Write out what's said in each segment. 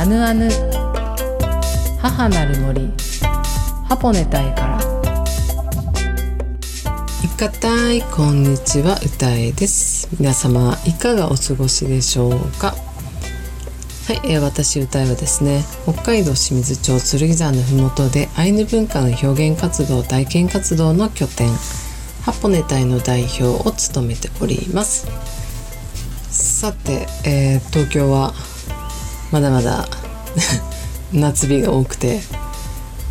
アヌアヌ。母なる森。ハポネタイから。いかたいこんにちは歌えです。皆様いかがお過ごしでしょうか？はい、えー、私歌えはですね北海道清水町剣山のふもとでアイヌ文化の表現活動体験活動の拠点ハポネタイの代表を務めております。さて、えー、東京はまだまだ 夏日が多くて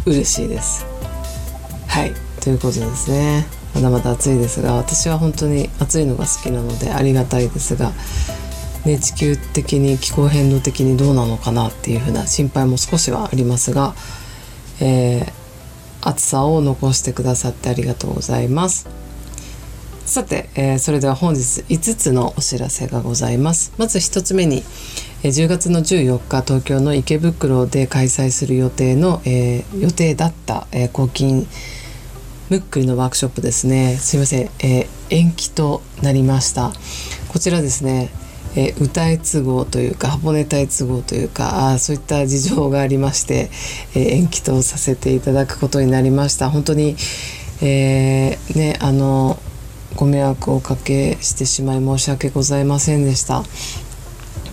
嬉しいです。はい。ということですね。まだまだ暑いですが私は本当に暑いのが好きなのでありがたいですが、ね、地球的に気候変動的にどうなのかなっていうふうな心配も少しはありますが、えー、暑さを残してくださってありがとうございます。さて、えー、それでは本日5つのお知らせがございます。まず1つ目に、10月の14日東京の池袋で開催する予定の、えー、予定だった、えー、抗菌ムックリのワークショップですね。すいません、えー、延期となりました。こちらですねえー、歌い都合というか箱根隊都合というかあそういった事情がありまして、えー、延期とさせていただくことになりました。本当に、えー、ねあのご迷惑をおかけしてしまい申し訳ございませんでした。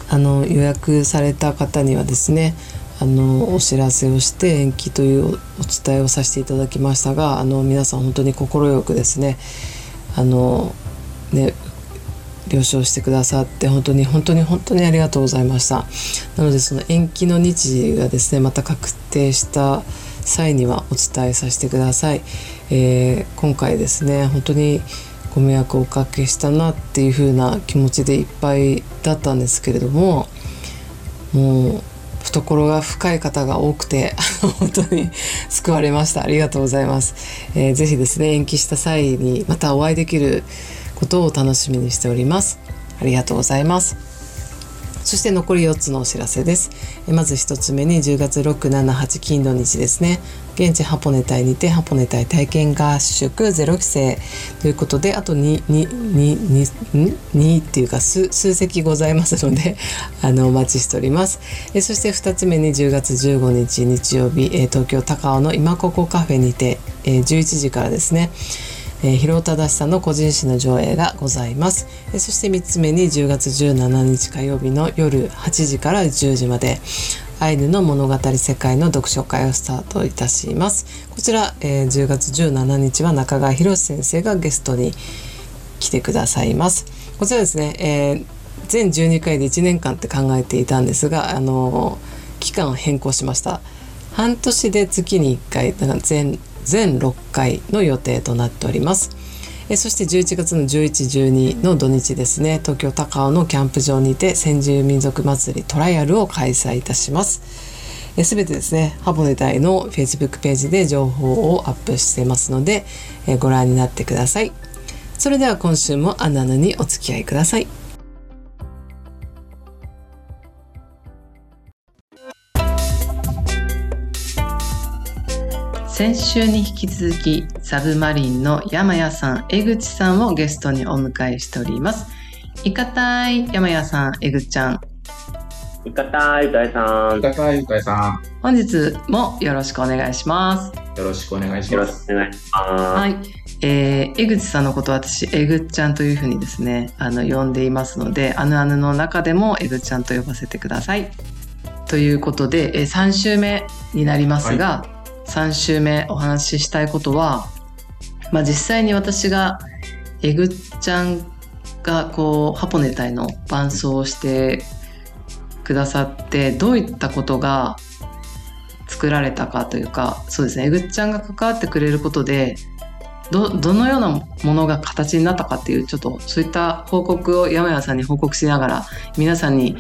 あの予約された方にはですねあのお知らせをして延期というお伝えをさせていただきましたがあの皆さん本当に快くですねあのね了承してくださって本当に本当に本当にありがとうございました。なのでその延期の日時がですねまた確定した際にはお伝えさせてください、えー、今回ですね本当にご迷惑をおかけしたなっていう風な気持ちでいっぱいだったんですけれどももう懐が深い方が多くて 本当に救われました。ありがとうございます、えー、ぜですね延期した際にまたお会いできることを楽しみにしております。ありがとうございます。そして残り4つのお知らせです。まず1つ目に10月6、7、8金土日ですね。現地ハポネ隊にてハポネ隊体験合宿ゼロ期生ということであと 2, 2, 2, 2っていうか数数席ございますので あのお待ちしております。えそして2つ目に10月15日日曜日え東京高尾の今ここカフェにてえ11時からですね。えー、広尾忠さんの個人誌の上映がございます、えー、そして3つ目に10月17日火曜日の夜8時から10時までアイヌの物語世界の読書会をスタートいたします。こちら、えー、10月17日は中川博先生がゲストに来てくださいます。こちらですね、えー、全12回で1年間って考えていたんですがあの期間を変更しました。半年で月に1回だから全全6回の予定となっております。えそして11月の11、12の土日ですね東京高尾のキャンプ場にて先住民族祭りトライアルを開催いたします。すべてですねハボネ隊の Facebook ページで情報をアップしてますのでえご覧になってください。それでは今週もアナナにお付き合いください。先週に引き続きサブマリンの山谷さん、江口さんをゲストにお迎えしております。いかたい山谷さん、江口ちゃん。いかたい、うたいさん。いかたい、うたいさん。本日もよろしくお願いします。よろしくお願いします。よろしくお願いします。はい。えー、江口さんのことは私、江口ちゃんというふうにですね、あの、呼んでいますので、あぬあぬの中でも江口ちゃんと呼ばせてください。ということで、えー、3週目になりますが、はい3週目お話ししたいことは、まあ、実際に私がえぐっちゃんがこうハポネ隊の伴奏をしてくださってどういったことが作られたかというかそうですねえぐっちゃんが関わってくれることでどどのようなものが形になったかっていうちょっとそういった報告を山谷さんに報告しながら皆さんに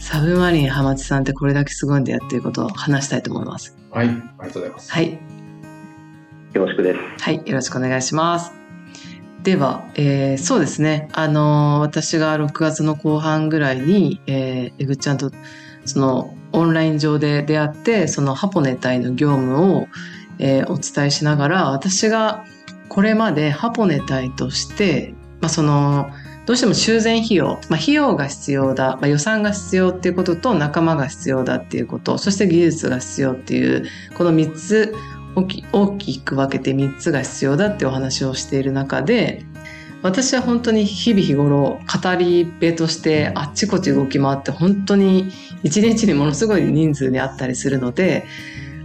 サブマリンハマチさんってこれだけすごいんだよっていうことを話したいと思います。はい、ありがとうございます。はい。よろしくです。はい、よろしくお願いします。では、えー、そうですね。あのー、私が6月の後半ぐらいに、えー、えぐちゃんと、その、オンライン上で出会って、そのハポネ隊の業務を、えー、お伝えしながら、私がこれまでハポネ隊として、まあ、その、どうしても修繕費用、まあ、費用が必要だ、まあ、予算が必要っていうことと仲間が必要だっていうことそして技術が必要っていうこの3つ大きく分けて3つが必要だってお話をしている中で私は本当に日々日頃語り部としてあっちこっち動き回って本当に一日にものすごい人数にあったりするので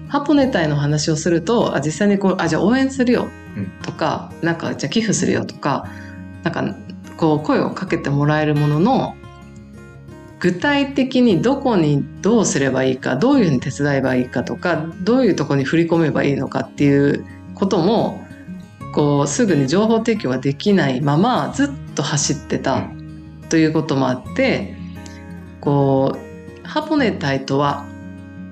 ハポネタイの話をするとあ実際にこうあじゃあ応援するよとか、うん、なんかじゃあ寄付するよとかなんかこう声をかけてもらえるものの具体的にどこにどうすればいいかどういうふうに手伝えばいいかとかどういうとこに振り込めばいいのかっていうこともこうすぐに情報提供ができないままずっと走ってたということもあってこうハポネタイとは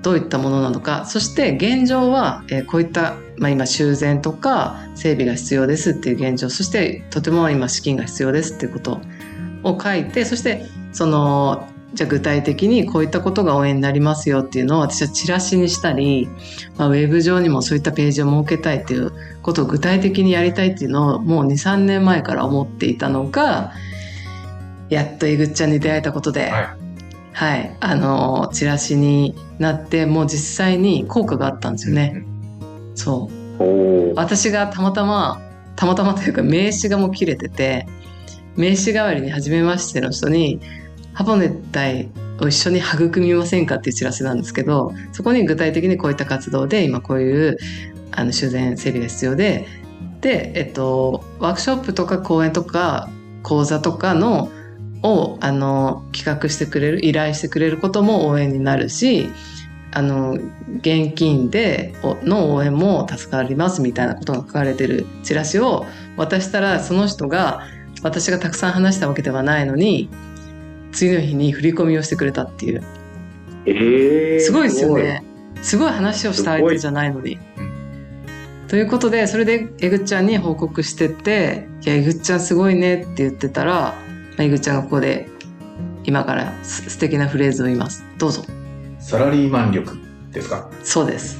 どういったものなのか。そして現状は、えこういった、まあ、今修繕とか整備が必要ですっていう現状。そしてとても今資金が必要ですっていうことを書いてそしてそのじゃあ具体的にこういったことが応援になりますよっていうのを私はチラシにしたり、まあ、ウェブ上にもそういったページを設けたいっていうことを具体的にやりたいっていうのをもう2、3年前から思っていたのが、やっとえぐっちゃんに出会えたことで、はい、はい、あの、チラシになって、もう実際に効果があったんですよね。うん、そう。私がたまたま、たまたまというか名刺がもう切れてて、名刺代わりに初めましての人に、ハポネタイを一緒に育みませんかっていう知らせなんですけど、そこに具体的にこういった活動で今こういうあの修繕整備が必要で、で、えっと、ワークショップとか講演とか講座とかのをあの企画してくれる依頼してくれることも応援になるしあの現金での応援も助かりますみたいなことが書かれてるチラシを渡したらその人が私がたくさん話したわけではないのに次の日に振り込みをしてくれたっていう、えー、すごいですよね。すごい。話をした相手じゃないのに。ということでそれでえぐっちゃんに報告してて「いやえぐっちゃんすごいね」って言ってたらめぐちゃんがここで今から素敵なフレーズを言います。どうぞ。サラリーマン力ですか？そうです。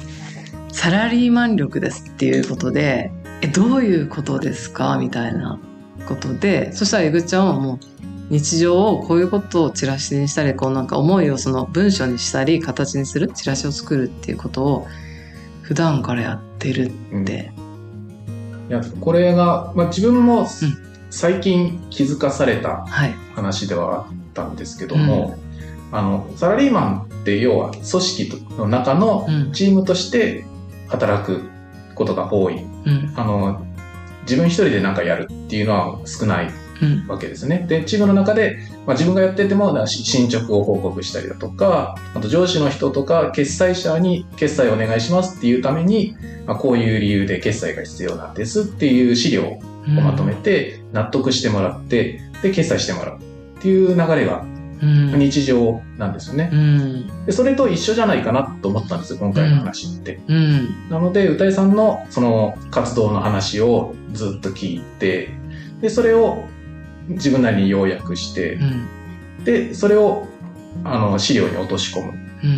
サラリーマン力ですっていうことで、え、どういうことですか？みたいなことで、そしたらえぐちゃんはもう日常をこういうことをチラシにしたり、こうなんか思いをその文章にしたり、形にする、チラシを作るっていうことを普段からやってるって。うん、いや、これが、まあ、自分も、うん最近気づかされた話ではあったんですけども、はいあのサラリーマンって要は組織の中のチームとして働くことが多い、うん、あの自分一人で何かやるっていうのは少ないわけですね。うん、でチームの中で、まあ、自分がやってても進捗を報告したりだとかあと上司の人とか決済者に決済お願いしますっていうために、まあ、こういう理由で決済が必要なんですっていう資料をまとめて、納得してもらって、で、決済してもらうっていう流れが日常なんですよね、うん、で。それと一緒じゃないかなと思ったんですよ、今回の話って。うん、なので、歌いさんのその活動の話をずっと聞いて、で、それを自分なりに要約して、うん、で、それをあの資料に落とし込む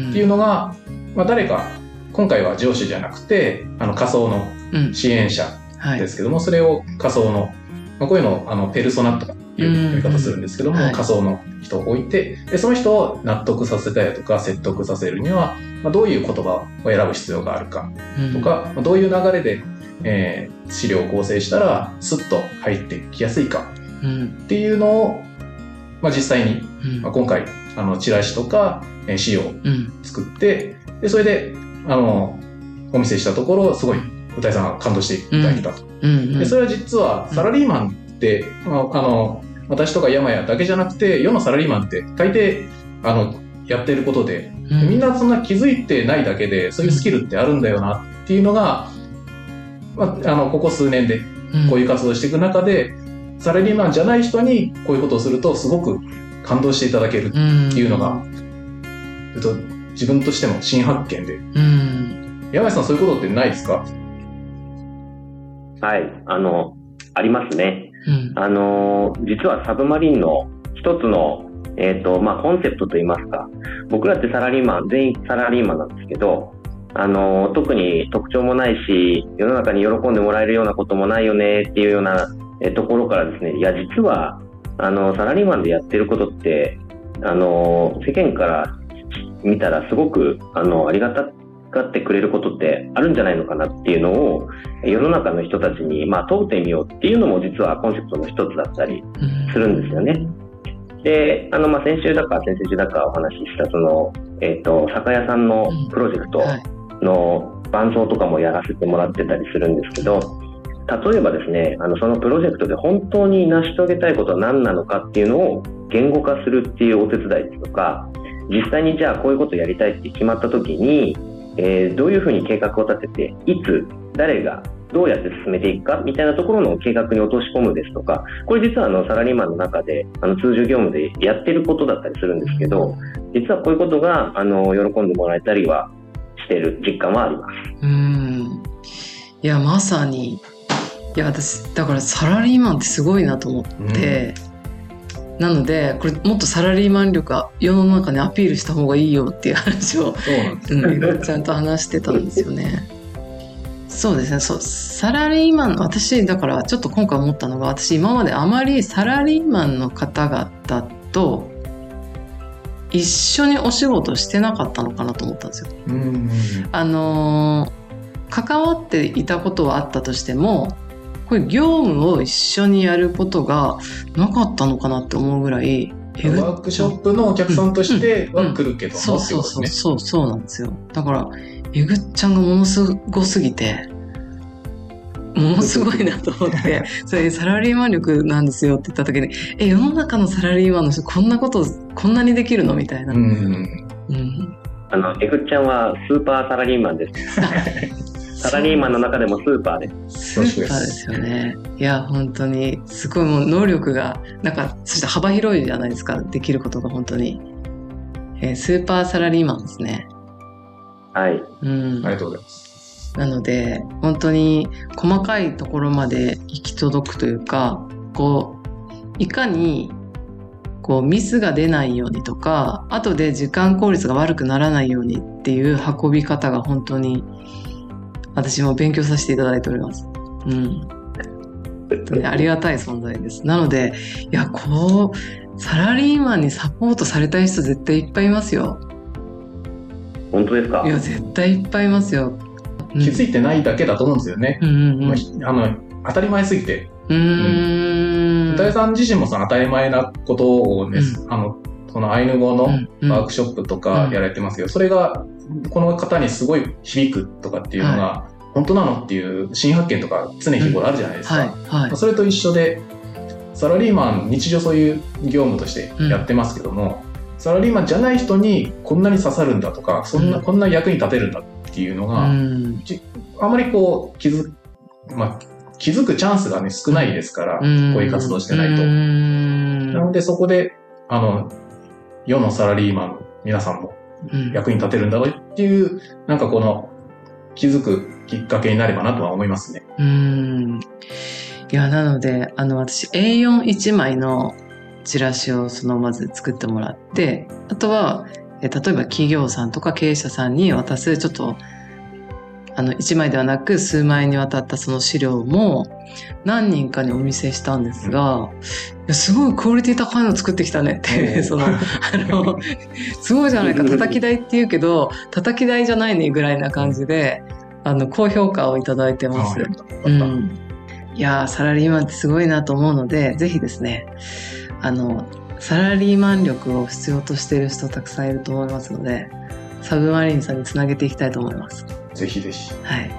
っていうのが、まあ、誰か、今回は上司じゃなくて、あの仮想の支援者ですけども、はい、それを仮想の、まあ、こういうのをあのペルソナとかいう呼び方するんですけども、はい、仮想の人を置いてで、その人を納得させたりとか説得させるには、まあ、どういう言葉を選ぶ必要があるかとか、まあ、どういう流れで、えー、資料を構成したらスッと入ってきやすいかっていうのを、まあ、実際に、まあ、今回あのチラシとか、えー、資料を作って、でそれであのお見せしたところすごい歌いさんが感動していただいたと。でそれは実はサラリーマンって、まあ、あの私とか山谷だけじゃなくて世のサラリーマンって大抵あのやってることで、みんなそんな気づいてないだけでそういうスキルってあるんだよなっていうのが、まあ、あのここ数年でこういう活動していく中で、サラリーマンじゃない人にこういうことをするとすごく感動していただけるっていうのが、えっと、自分としても新発見で、山谷さんそういうことってないですか？はい、あの、ありますね。うん、あの、実はサブマリンの一つの、えっ、ー、と、まあ、コンセプトといいますか、僕らってサラリーマン、全員サラリーマンなんですけど、あの、特に特徴もないし、世の中に喜んでもらえるようなこともないよねっていうような、えところからですね、いや、実は、あの、サラリーマンでやってることって、あの、世間から見たらすごく、あの、ありがたがってくれることってあるんじゃないのかなっていうのを、世の中の人たちに、まあ、問うてみようっていうのも実はコンセプトの一つだったりするんですよね。で、あの、まあ、先週だか先々週だかお話しした、その、えっ、ー、と、酒屋さんのプロジェクトの伴奏とかもやらせてもらってたりするんですけど、例えばですね、あの、そのプロジェクトで本当に成し遂げたいことは何なのかっていうのを言語化するっていうお手伝いですとか、実際にじゃあこういうことやりたいって決まった時に、えー、どういうふうに計画を立てて、いつ、誰が、どうやって進めていくかみたいなところの計画に落とし込むですとか、これ実はあのサラリーマンの中であの通常業務でやってることだったりするんですけど、実はこういうことがあの喜んでもらえたりはしてる実感はあります。うん。いやまさに。いや私だからサラリーマンってすごいなと思って、うん、なのでこれもっとサラリーマン力は世の中にアピールした方がいいよっていう話をそううん、ちゃんと話してたんですよね。そうですねそうサラリーマン私だからちょっと今回思ったのが私今まであまりサラリーマンの方々と一緒にお仕事してなかったのかなと思ったんですよ。あの関わっていたことはあったとしてもこれ業務を一緒にやることがなかったのかなって思うぐらいワークショップのお客さんとしては来るけども、そうそうそうそうそうなんですよ。だからえぐっちゃんがものすごすぎてものすごいなと思って それサラリーマン力なんですよって言った時にえ世の中のサラリーマンの人こんなことこんなにできるのみたいな。うん、うん、あのえぐっちゃんはスーパーサラリーマンです。サラリーマンの中でもスーパーです。スーパーですよね。いや、本当に、すごいもう能力が、なんか、そして幅広いじゃないですか、できることが本当に。えー、スーパーサラリーマンですね。はい。うん。ありがとうございます。なので本当に細かいところまで行き届くというかこういかにこうミスが出ないようにとか後で時間効率が悪くならないようにっていう運び方が本当に私も勉強させていただいております。うん。ありがたい存在です。なので、いや、こう、サラリーマンにサポートされたい人絶対いっぱいいますよ。本当ですか？いや、絶対いっぱいいますよ。気づいてないだけだと思うんですよね。あの当たり前すぎて。歌いさん自身もその当たり前なことをね、うん、あのそのアイヌ語のワークショップとかやられてますけど、それがこの方にすごい響くとかっていうのが、本当なのっていう新発見とか常日頃あるじゃないですか。はいはい、それと一緒でサラリーマン日常そういう業務としてやってますけども、うん、サラリーマンじゃない人にこんなに刺さるんだとかそんな、うん、こんな役に立てるんだっていうのが、うん、あまりこう気づ,、まあ、気づくチャンスがね少ないですから、こういう活動してないと。なのでそこであの世のサラリーマンの皆さんも役に立てるんだろうっていう、なんかこの気づくきっかけになればなとは思いますね。うんいや、なので、あの、私 A41 枚のチラシをそのまず作ってもらって、あとは、え例えば企業さんとか経営者さんに渡すちょっとあの1枚ではなく数枚にわたったその資料も何人かにお見せしたんですが、いやすごいクオリティ高いの作ってきたねって そのあのすごいじゃないか叩き台って言うけど叩き台じゃないねぐらいな感じであの高評価をいただいてます。うん、いやサラリーマンってすごいなと思うのでぜひですねあのサラリーマン力を必要としている人たくさんいると思いますので、サブマリンさんにつなげていきたいと思います。ぜひぜひ。はい。よ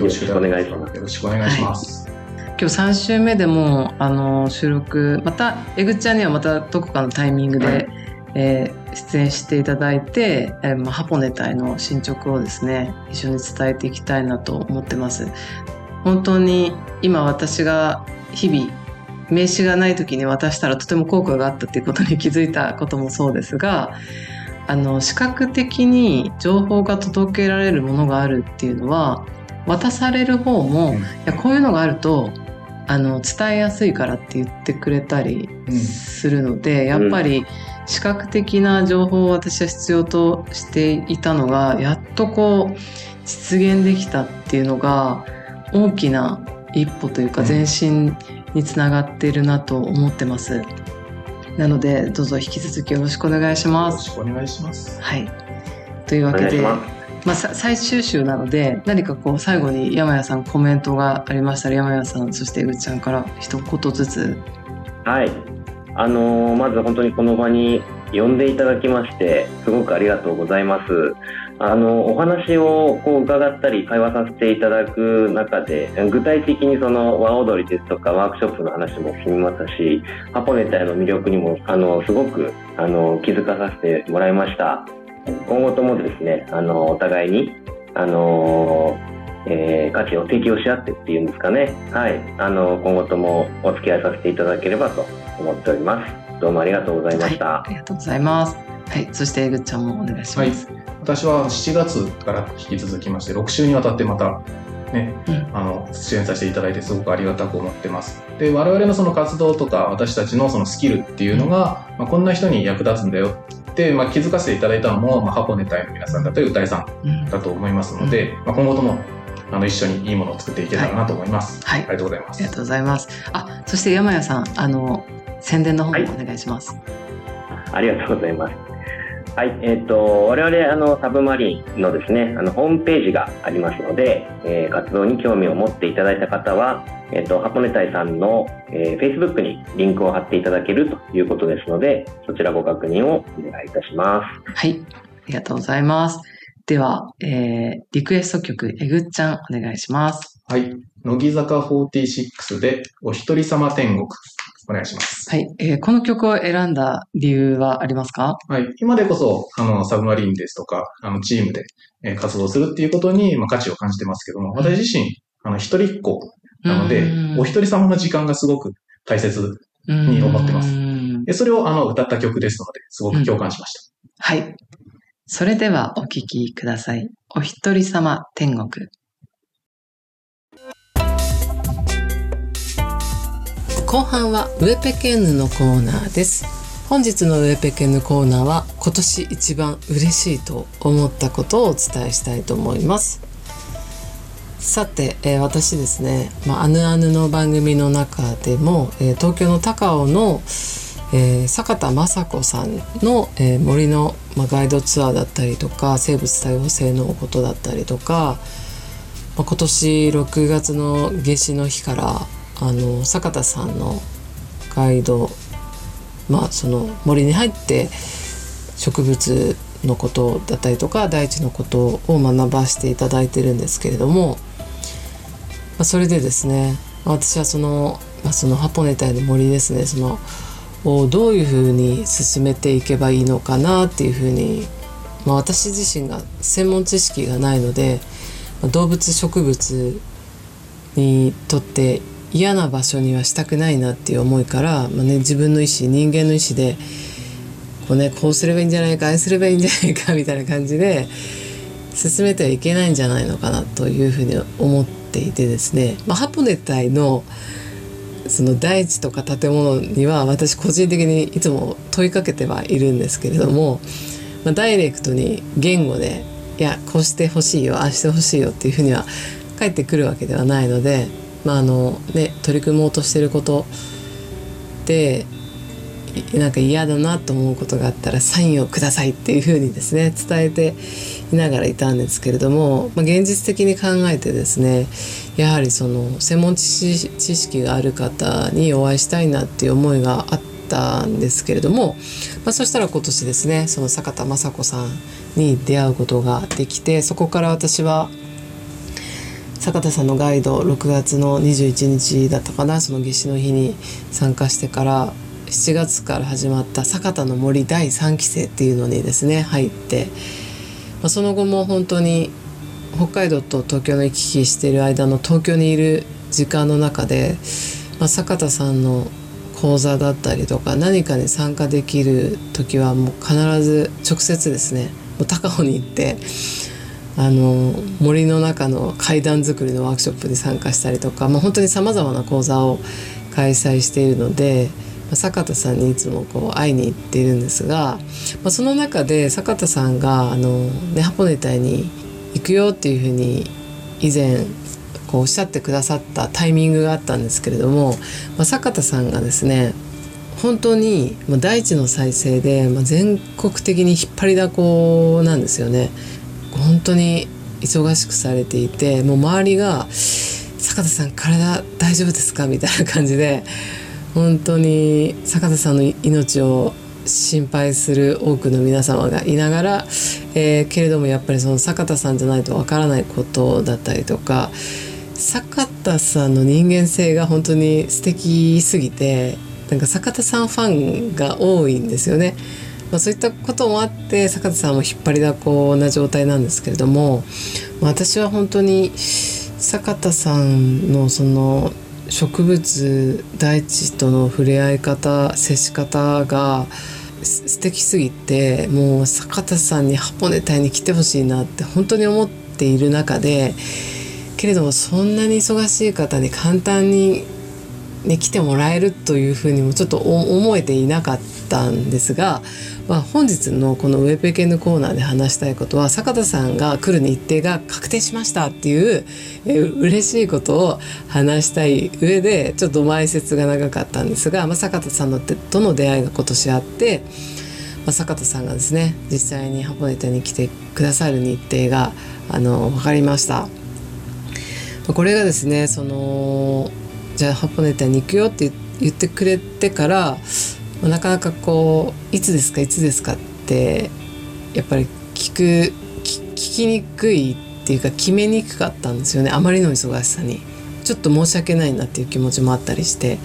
ろしくお願いします。よろしくお願いします。はい今日3週目でもあの収録またえぐちゃんにはまたどこかのタイミングで、はい、えー、出演していただいて、えーまあ、ハポネ隊の進捗をですね一緒に伝えていきたいなと思ってます本当に今私が日々名刺がない時に渡したらとても効果があったっていうことに気づいたこともそうですがあの視覚的に情報が届けられるものがあるっていうのは渡される方も、うん、いやこういうのがあるとあの伝えやすいからって言ってくれたりするので、うん、やっぱり視覚的な情報を私は必要としていたのがやっとこう実現できたっていうのが大きな一歩というか前進につながっているなと思ってます。なので、どうぞ引き続きよろしくお願いします。よろしくお願いします。はい。というわけで、まあ、最終週なので何かこう最後に山谷さんコメントがありましたら山谷さんそしてぐっちゃんから一言ずつはいあのー、まず本当にこの場に呼んでいただきましてすごくありがとうございますあのお話をこう伺ったり会話させていただく中で具体的にその和踊りですとかワークショップの話も進みましたしハポネタへの魅力にもあのすごくあの気づかさせてもらいました今後ともですね、あの、お互いに、あのえー、価値を提供し合ってっていうんですかね。はい。あの、今後ともお付き合いさせていただければと思っております。どうもありがとうございました。はい、ありがとうございます。はい。そして、ぐっちゃんもお願いします。はい、私は7月から引き続きまして、6週にわたってまた、ね、うん、あの、出演させていただいてすごくありがたく思ってます。で、我々のその活動とか、私たちのそのスキルっていうのが、うん、まあ、こんな人に役立つんだよで、まあ、気づかせていただいたのも、まあ、ハポネ隊の皆さんだったり、歌いさんだと思いますので、うん、まあ、今後とも、あの、一緒にいいものを作っていけたらなと思います。はい。ありがとうございます。ありがとうございます。あ、そして山谷さん、あの、宣伝の方もお願いします。はい、ありがとうございます。はい、えっ、ー、と、我々、あの、サブマリンのですね、あの、ホームページがありますので、えー、活動に興味を持っていただいた方は、えっ、ー、と、箱根隊さんの、えー、Facebook にリンクを貼っていただけるということですので、そちらご確認をお願いいたします。はい、ありがとうございます。では、えー、リクエスト曲、えぐっちゃん、お願いします。はい。乃木坂46で、お一人様天国。お願いします。はい。えー、この曲を選んだ理由はありますか？はい。今でこそ、あの、サブマリンですとか、あの、チームで、えー、活動するっていうことに、まあ、価値を感じてますけども、私自身、あの、一人っ子なので、お一人様の時間がすごく大切に思ってます。でそれを、あの、歌った曲ですので、すごく共感しました。はい。それではお聴きください。お一人様天国。後半はウェペケンヌのコーナーです。本日のウェペケンヌコーナーは今年一番嬉しいと思ったことをお伝えしたいと思います。さて、えー、私ですね、まあ、アヌアヌの番組の中でも、えー、東京の高尾の、えー、坂田雅子さんの、えー、森の、まあ、ガイドツアーだったりとか生物多様性のことだったりとか、まあ、今年6月の夏至の日からあの坂田さんのガイドまあその森に入って植物のことだったりとか大地のことを学ばせていただいてるんですけれども、まあ、それでですね私はその,、まあ、そのハポネタイの森ですねそのをどういうふうに進めていけばいいのかなっていうふうに、まあ、私自身が専門知識がないので、まあ、動物植物にとって嫌な場所にはしたくないなっていう思いから、まあね、自分の意思人間の意思でこう,、ね、こうすればいいんじゃないかああすればいいんじゃないかみたいな感じで進めてはいけないんじゃないのかなというふうに思っていてですね、まあ、ハポネ隊のその大地とか建物には私個人的にいつも問いかけてはいるんですけれども、まあ、ダイレクトに言語で「いやこうしてほしいよああしてほしいよ」っていうふうには返ってくるわけではないのでまああのね、取り組もうとしてることでなんか嫌だなと思うことがあったらサインをくださいっていうふうにですね伝えていながらいたんですけれども、まあ、現実的に考えてですねやはりその専門知識がある方にお会いしたいなっていう思いがあったんですけれども、まあ、そしたら今年ですねその坂田雅子さんに出会うことができてそこから私は坂田さんのガイド6月の21日だったかなその夏至の日に参加してから7月から始まった坂田の森第3期生っていうのにですね入って、まあ、その後も本当に北海道と東京の行き来している間の東京にいる時間の中で、まあ、坂田さんの講座だったりとか何かに参加できる時はもう必ず直接ですねもう高尾に行ってあの森の中の階段作りのワークショップに参加したりとか、まあ、本当にさまざまな講座を開催しているので、まあ、坂田さんにいつもこう会いに行っているんですが、まあ、その中で坂田さんがあの、ね、ハポネタに行くよっていうふうに以前こうおっしゃってくださったタイミングがあったんですけれども、まあ、坂田さんがですね本当に大地の再生で全国的に引っ張りだこなんですよね。本当に忙しくされていてもう周りが「坂田さん体大丈夫ですか?」みたいな感じで本当に坂田さんの命を心配する多くの皆様がいながら、えー、けれどもやっぱりその坂田さんじゃないとわからないことだったりとか坂田さんの人間性が本当に素敵すぎてなんか坂田さんファンが多いんですよね。まあ、そういったこともあって坂田さんも引っ張りだこな状態なんですけれども、まあ、私は本当に坂田さんのその植物大地との触れ合い方接し方が素敵すぎてもう坂田さんにハポネタイに来てほしいなって本当に思っている中でけれどもそんなに忙しい方に簡単にね、来てもらえるというふうにもちょっと思えていなかったんですが、まあ、本日のこのウェブペケンのコーナーで話したいことは坂田さんが来る日程が確定しましたっていうえ嬉しいことを話したい上でちょっと前説が長かったんですが、まあ、坂田さんのとの出会いが今年あって、まあ、坂田さんがですね実際に箱根店に来てくださる日程があの分かりました。これがですねそのじゃあ箱根店に行くよって言ってくれてからなかなかこういつですかいつですかってやっぱり聞く聞きにくいっていうか決めにくかったんですよね。あまりの忙しさに。ちょっと申し訳ないなっていう気持ちもあったりして。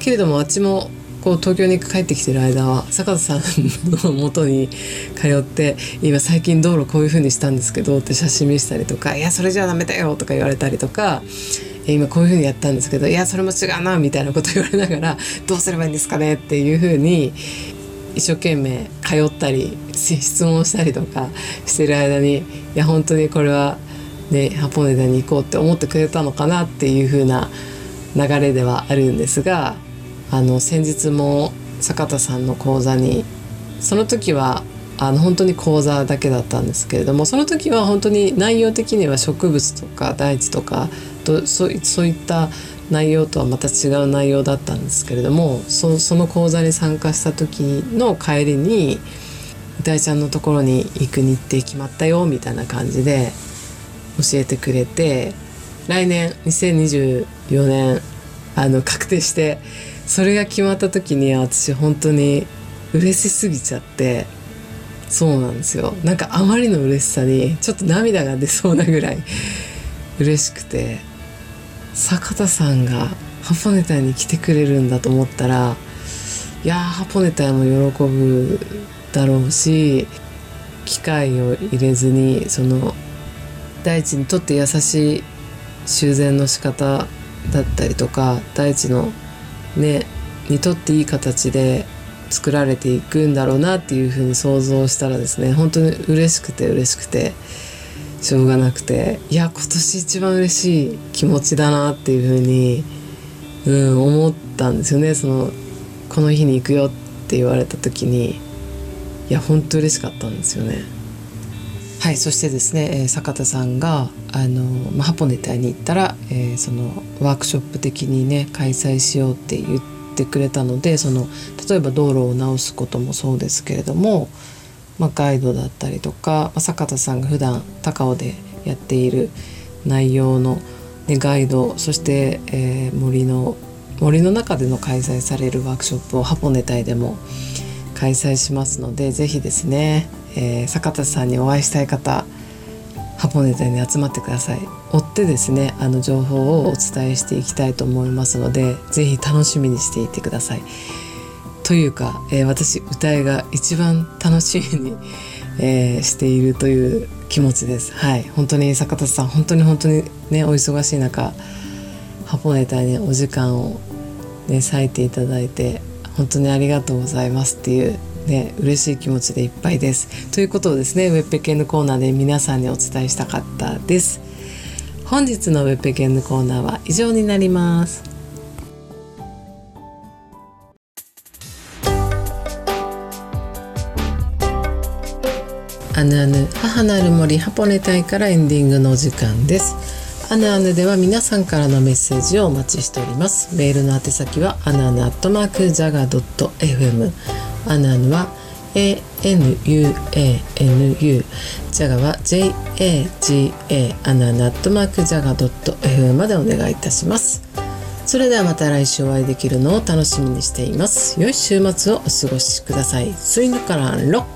けれどもあっちもこう東京に帰ってきてる間は坂田さんのもとに通って今最近道路こういう風にしたんですけどって写真見せたりとか「いやそれじゃダメだよ」とか言われたりとか今こういう風にやったんですけどいやそれも違うなみたいなこと言われながらどうすればいいんですかね？っていう風に一生懸命通ったり質問したりとかしてる間にいや本当にこれはねハポネダに行こうって思ってくれたのかな？っていう風な流れではあるんですがあの先日も坂田さんの講座にその時はあの本当に講座だけだったんですけれどもその時は本当に内容的には植物とか大地とかとそういった内容とはまた違う内容だったんですけれどもその講座に参加した時の帰りに大ちゃんのところに行く日程決まったよみたいな感じで教えてくれて来年2024年あの確定してそれが決まった時に私本当に嬉しすぎちゃってそうなんですよ。なんかあまりの嬉しさにちょっと涙が出そうなぐらい嬉しくて。坂田さんがハポネタに来てくれるんだと思ったらいやハポネタも喜ぶだろうし機械を入れずにその大地にとって優しい修繕の仕方だったりとか大地のねにとっていい形で作られていくんだろうなっていうふうに想像したらですね本当に嬉しくて嬉しくて。しょうがなくていや今年一番嬉しい気持ちだなっていうふうに、うん、思ったんですよねそのこの日に行くよって言われた時にいや本当嬉しかったんですよね。はいそしてですね、え、坂田さんがあの、まあ、ハポネタに行ったら、えー、そのワークショップ的にね開催しようって言ってくれたのでその例えば道路を直すこともそうですけれども、まあ、ガイドだったりとか、まあ、坂田さんが普段高尾でやっている内容の、ね、ガイドそして、えー、森の森の中での開催されるワークショップをハポネタイでも開催しますので是非ですねえー、坂田さんにお会いしたい方ハポネタイに集まってください。追ってですねあの情報をお伝えしていきたいと思いますので是非楽しみにしていてください。というか、えー、私歌いが一番楽しみに、えー、しているという気持ちですはい本当に坂田さん本当に本当にねお忙しい中ハポネタにお時間をね割いていただいて本当にありがとうございますっていうね、嬉しい気持ちでいっぱいです。ということをですね、ウェブペケンのコーナーで皆さんにお伝えしたかったです。本日のウェブペケンのコーナーは以上になります。あぬあぬ母なる森ハポネ隊からエンディングのお時間です。アナアヌでは皆さんからのメッセージをお待ちしております。メールの宛先はアナアヌアットマークジャガドット FM アナアヌは ANUANU ジャガは JAGA アナアヌアットマークジャガドット FM までお願いいたします。それではまた来週お会いできるのを楽しみにしています。良い週末をお過ごしください。スイングからロッ